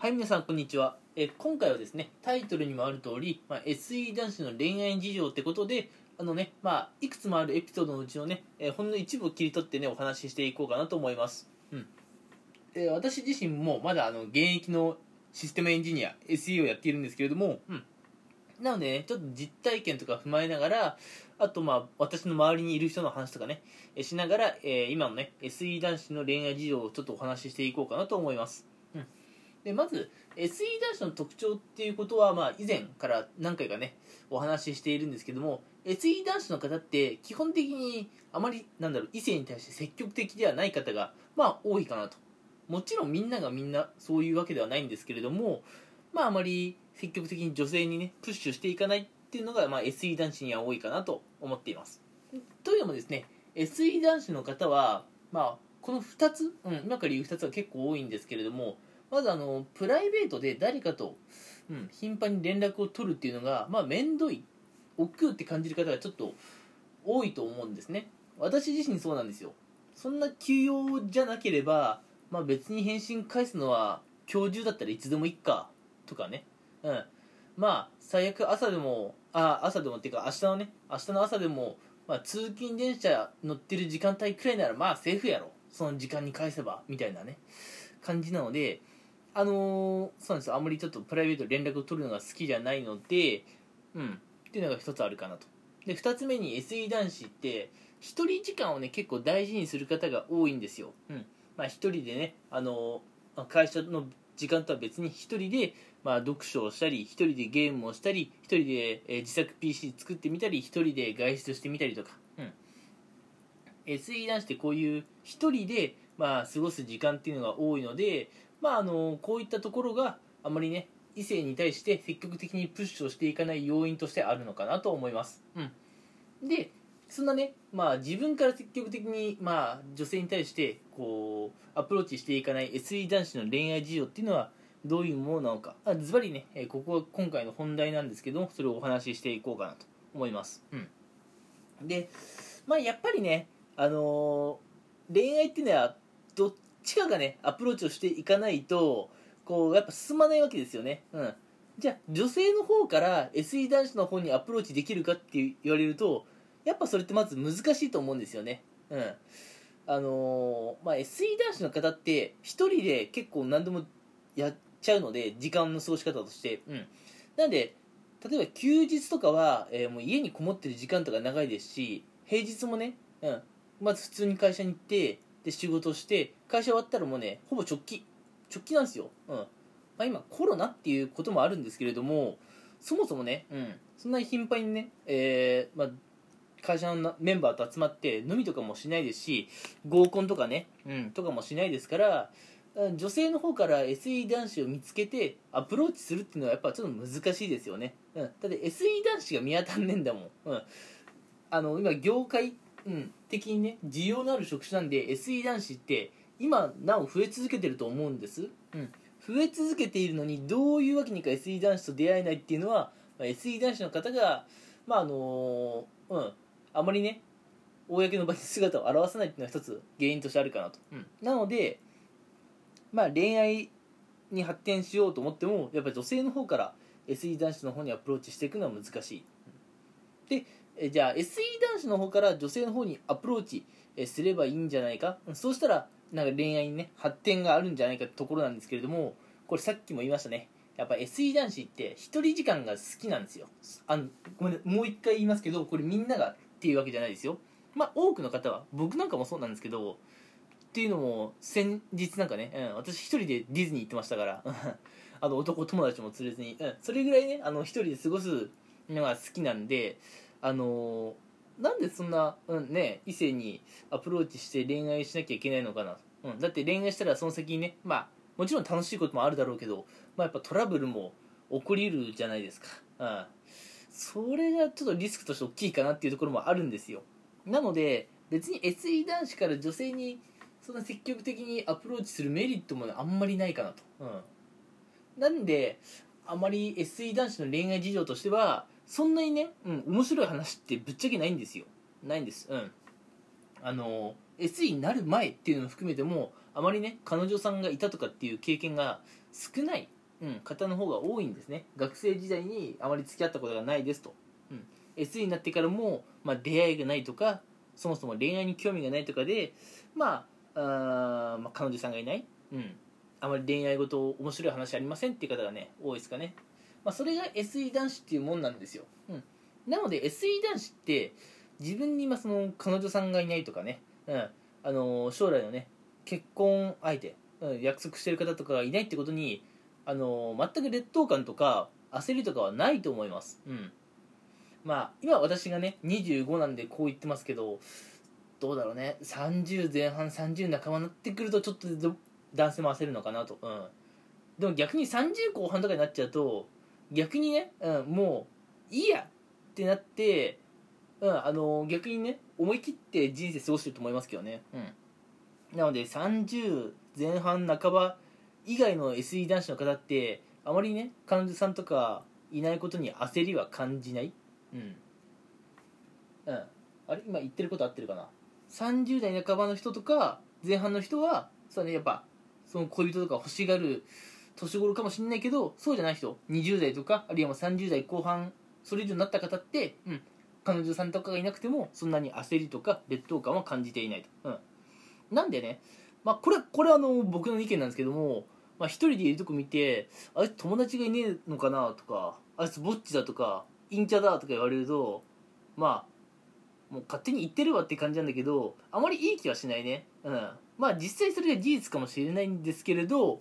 はい、皆さん、こんにちは。え今回はですね、タイトルにもある通り、まあ、SE 男子の恋愛事情ってことで、あのね、まあ、いくつもあるエピソードのうちのね、えほんの一部を切り取ってね、お話ししていこうかなと思います。うん。で私自身もまだあの現役のシステムエンジニア、SE をやっているんですけれども、うん。なのでね、ちょっと実体験とか踏まえながら、あとまあ、私の周りにいる人の話とかね、しながら、え今のね、SE 男子の恋愛事情をちょっとお話ししていこうかなと思います。で、まず、SE 男子の特徴っていうことは、まあ、以前から何回かね、お話ししているんですけども、SE 男子の方って、基本的にあまり、なんだろう、異性に対して積極的ではない方が、まあ、多いかなと。もちろんみんながみんなそういうわけではないんですけれども、まあ、あまり積極的に女性にね、プッシュしていかないっていうのが、まあ、SE 男子には多いかなと思っています。というのもですね、SE 男子の方は、まあ、この2つ、うん、今から言う2つは結構多いんですけれども、まずあのプライベートで誰かと、うん、頻繁に連絡を取るっていうのが、まあ、面倒い億劫って感じる方がちょっと多いと思うんですね。私自身そうなんですよ。そんな急用じゃなければ、まあ、別に返信返すのは今日中だったらいつでもいっかとかね。うん。まあ最悪朝でもあ朝でもっていうか明日のね明日の朝でも、まあ、通勤電車乗ってる時間帯くらいならまあセーフやろ。その時間に返せばみたいなね。感じなのであのーそうなんです。よあんまりちょっとプライベートで連絡を取るのが好きじゃないのでうん。っていうのが一つあるかなと。で二つ目に SE 男子って一人時間をね結構大事にする方が多いんですよ。うん。まあ一人でねあのー会社の時間とは別に一人でまあ読書をしたり一人でゲームをしたり一人で、えー自作 PC 作ってみたり一人で外出してみたりとか。うん。SE 男子ってこういう一人でまあ過ごす時間っていうのが多いのでまああのこういったところがあまりね異性に対して積極的にプッシュをしていかない要因としてあるのかなと思います、うん、でそんなね、まあ、自分から積極的に、まあ、女性に対してこうアプローチしていかない SE 男子の恋愛事情っていうのはどういうものなのか。あズバリねえーここが今回の本題なんですけどもそれをお話ししていこうかなと思います、うん、でまあやっぱりねあのー恋愛っていうのはどっちかがねアプローチをしていかないとこうやっぱ進まないわけですよね。うん。じゃあ女性の方から SE 男子の方にアプローチできるかって言われるとやっぱそれってまず難しいと思うんですよね。うん。あのーまあ SE 男子の方って一人で結構何でもやっちゃうので時間の過ごし方として。うん。なんで例えば休日とかは、えーもう家にこもってる時間とか長いですし平日もね、うん、まず普通に会社に行ってで仕事して会社終わったらもうねほぼ直帰。直帰なんですよ、うん。まあ、今コロナっていうこともあるんですけれどもそもそもね、うん、そんなに頻繁にね、えーまあ、会社のメンバーと集まって飲みとかもしないですし合コンとかね、うん、とかもしないですから女性の方から SE 男子を見つけてアプローチするっていうのはやっぱちょっと難しいですよね、うん、だって SE 男子が見当たんねえんだもん、うん、あの今業界、うん、的にね需要のある職種なんで SE 男子って今なお増え続けてると思うんです、うん、増え続けているのにどういうわけにか SE 男子と出会えないっていうのは、まあ、SE 男子の方がまああのうん。あまりね公の場に姿を現さないっていうのは一つ原因としてあるかなと、うん。なのでまあ恋愛に発展しようと思ってもやっぱり女性の方から SE 男子の方にアプローチしていくのは難しい。でえじゃあ SE 男子の方から女性の方にアプローチえすればいいんじゃないか？そうしたらなんか恋愛にね発展があるんじゃないかってところなんですけれどもこれさっきも言いましたね。やっぱ SE 男子って一人時間が好きなんですよ。あのごめんねもう一回言いますけどこれみんながっていうわけじゃないですよ。まあ多くの方は僕なんかもそうなんですけどっていうのも先日なんかね、うん、私一人でディズニー行ってましたから あの男友達も連れずに、うん、それぐらいねあの一人で過ごすのが好きなんであのなんでそんな、うんね、異性にアプローチして恋愛しなきゃいけないのかな、うん、だって恋愛したらその先にねまあもちろん楽しいこともあるだろうけど、まあ、やっぱトラブルも起こりうるじゃないですか、うん、それがちょっとリスクとして大きいかなっていうところもあるんですよ。なので別に SE 男子から女性にそんな積極的にアプローチするメリットもあんまりないかなと、うん、なんであまり SE 男子の恋愛事情としてはそんなにね、うん、面白い話ってぶっちゃけないんですよ。ないんです。うん。あの SE になる前っていうのを含めてもあまりね彼女さんがいたとかっていう経験が少ない、うん、方の方が多いんですね。学生時代にあまり付き合ったことがないですと、うん、SE になってからも、まあ、出会いがないとかそもそも恋愛に興味がないとかでまああ、まあ、彼女さんがいない、うん、あまり恋愛事面白い話ありませんっていう方がね多いですかね、まあ、それが SE 男子っていうもんなんですよ、うん、なので SE 男子って自分に今その彼女さんがいないとかね、うん、あの将来のね結婚相手、うん、約束してる方とかがいないってことにあの全く劣等感とか焦りとかはないと思います、うん、まあ今私がね25なんでこう言ってますけどどうだろうね。30前半30半ばになってくるとちょっとど男性も焦るのかなと、うん、でも逆に30後半とかになっちゃうと逆にね、うん、もういいやってなって、うん、あの逆にね思い切って人生過ごしてると思いますけどね、うん、なので30前半半ば以外の SE 男子の方ってあまりね彼女さんとかいないことに焦りは感じない？うん、うん、あれ？今言ってること合ってるかな？30代半ばの人とか前半の人はそうねやっぱその恋人とか欲しがる年頃かもしれないけどそうじゃない人20代とかあるいはもう30代後半それ以上になった方って、うん、彼女さんとかがいなくてもそんなに焦りとか劣等感は感じていないと、うん、なんでね、まあ、これこれはあの僕の意見なんですけども、まあ、一人でいるとこ見てあいつ友達がいねえのかなとかあいつぼっちだとか陰キャだとか言われるとまあもう勝手に言ってるわって感じなんだけどあまりいい気はしないね。うん。まあ実際それが事実かもしれないんですけれど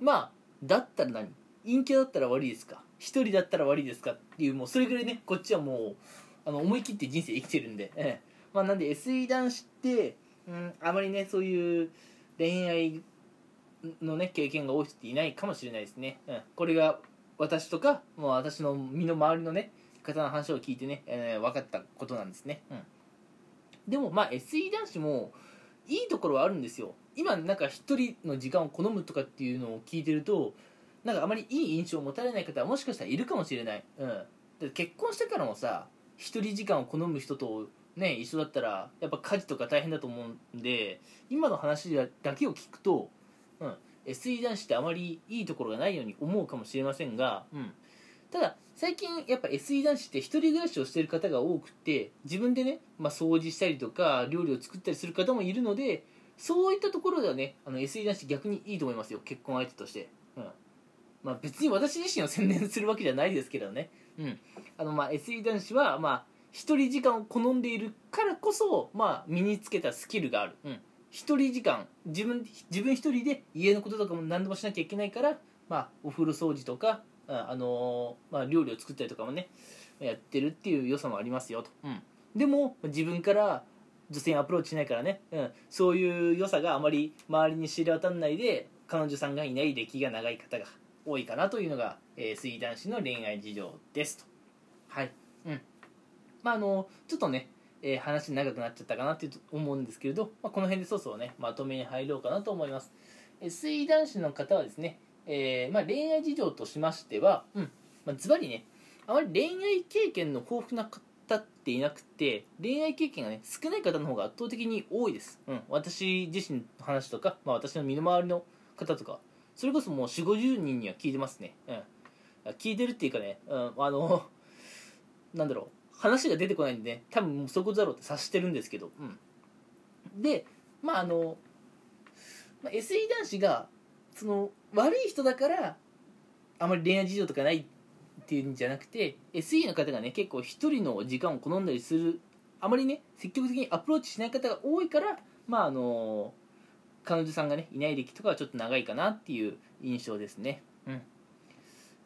まあだったら何？陰キャだったら悪いですか？一人だったら悪いですか？っていうもうそれぐらいねこっちはもうあの思い切って人生生きてるんで、ええ。まあ、なんで SE 男子って、うん、あまりねそういう恋愛のね経験が多い人っていないかもしれないですね、うん、これが私とかもう私の身の回りのね方の話を聞いてね、えー分かったことなんですね、うん、でもまあ SE 男子もいいところはあるんですよ。今なんか一人の時間を好むとかっていうのを聞いてるとなんかあまりいい印象を持たれない方はもしかしたらいるかもしれない、うん、だ結婚してからもさ一人時間を好む人とね一緒だったらやっぱ家事とか大変だと思うんで今の話だけを聞くと、うん、SE 男子ってあまりいいところがないように思うかもしれませんが、うん、ただ最近やっぱ SE 男子って一人暮らしをしてる方が多くて自分でね、まあ、掃除したりとか料理を作ったりする方もいるのでそういったところではねあの SE 男子逆にいいと思いますよ。結婚相手として、うん。まあ、別に私自身を宣伝するわけじゃないですけどね、うん、あのまあ SE 男子はまあ一人時間を好んでいるからこそ、まあ、身につけたスキルがある、うん、一人時間自分自分一人で家のこととかも何でもしなきゃいけないから、まあ、お風呂掃除とかあのーまあ、料理を作ったりとかもねやってるっていう良さもありますよと、うん、でも自分から女性にアプローチしないからね、うん、そういう良さがあまり周りに知り渡らないで彼女さんがいない歴が長い方が多いかなというのが、えー、水男子の恋愛事情ですと。はい。うん。まああのちょっとね、えー話長くなっちゃったかなって思うんですけれど、まあ、この辺でそろそろねまとめに入ろうかなと思います、えー水男子の方はですねえーまあ、恋愛事情としましては、うん。ま、ズバリねあまり恋愛経験の豊富な方っていなくて恋愛経験がね少ない方の方が圧倒的に多いです、うん、私自身の話とか、まあ、私の身の回りの方とかそれこそもう4 5 0人には聞いてますね、うん、聞いてるっていうかね、うん、あのなんだろう。話が出てこないんでね多分もうそこだろうって察してるんですけど、うん、でまああの、まあ、SE 男子がその悪い人だからあまり恋愛事情とかないっていうんじゃなくて SE の方がね結構一人の時間を好んだりするあまりね積極的にアプローチしない方が多いからまああの彼女さんがねいない歴とかはちょっと長いかなっていう印象ですね。うん。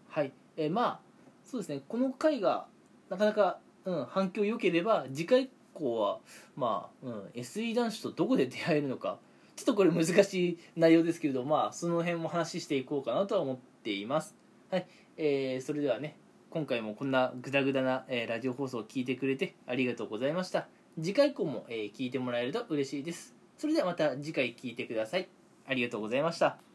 はい。えまあそうですね。この回がなかなか、うん、反響良ければ次回以降はまあ、うん、SE 男子とどこで出会えるのかちょっとこれ難しい内容ですけれどまあその辺も話していこうかなとは思っています。はい、えーそれではね今回もこんなグダグダな、えーラジオ放送を聞いてくれてありがとうございました。次回以降も、えー聞いてもらえると嬉しいです。それではまた次回聞いてください。ありがとうございました。